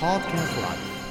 Podcast Live.